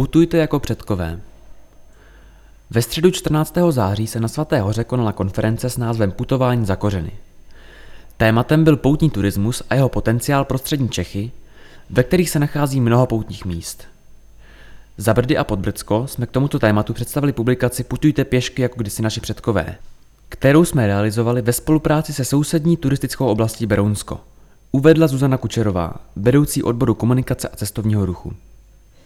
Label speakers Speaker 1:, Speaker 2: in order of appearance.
Speaker 1: Putujte jako předkové. Ve středu 14. září se na Svaté hoře konala konference s názvem Putování za kořeny. Tématem byl poutní turismus a jeho potenciál pro střední Čechy, ve kterých se nachází mnoho poutních míst. Za Brdy a Podbrdsko jsme k tomuto tématu představili publikaci Putujte pěšky jako kdysi naši předkové, kterou jsme realizovali ve spolupráci se sousední turistickou oblastí Berounsko. Uvedla Zuzana Kučerová, vedoucí odboru komunikace a cestovního ruchu.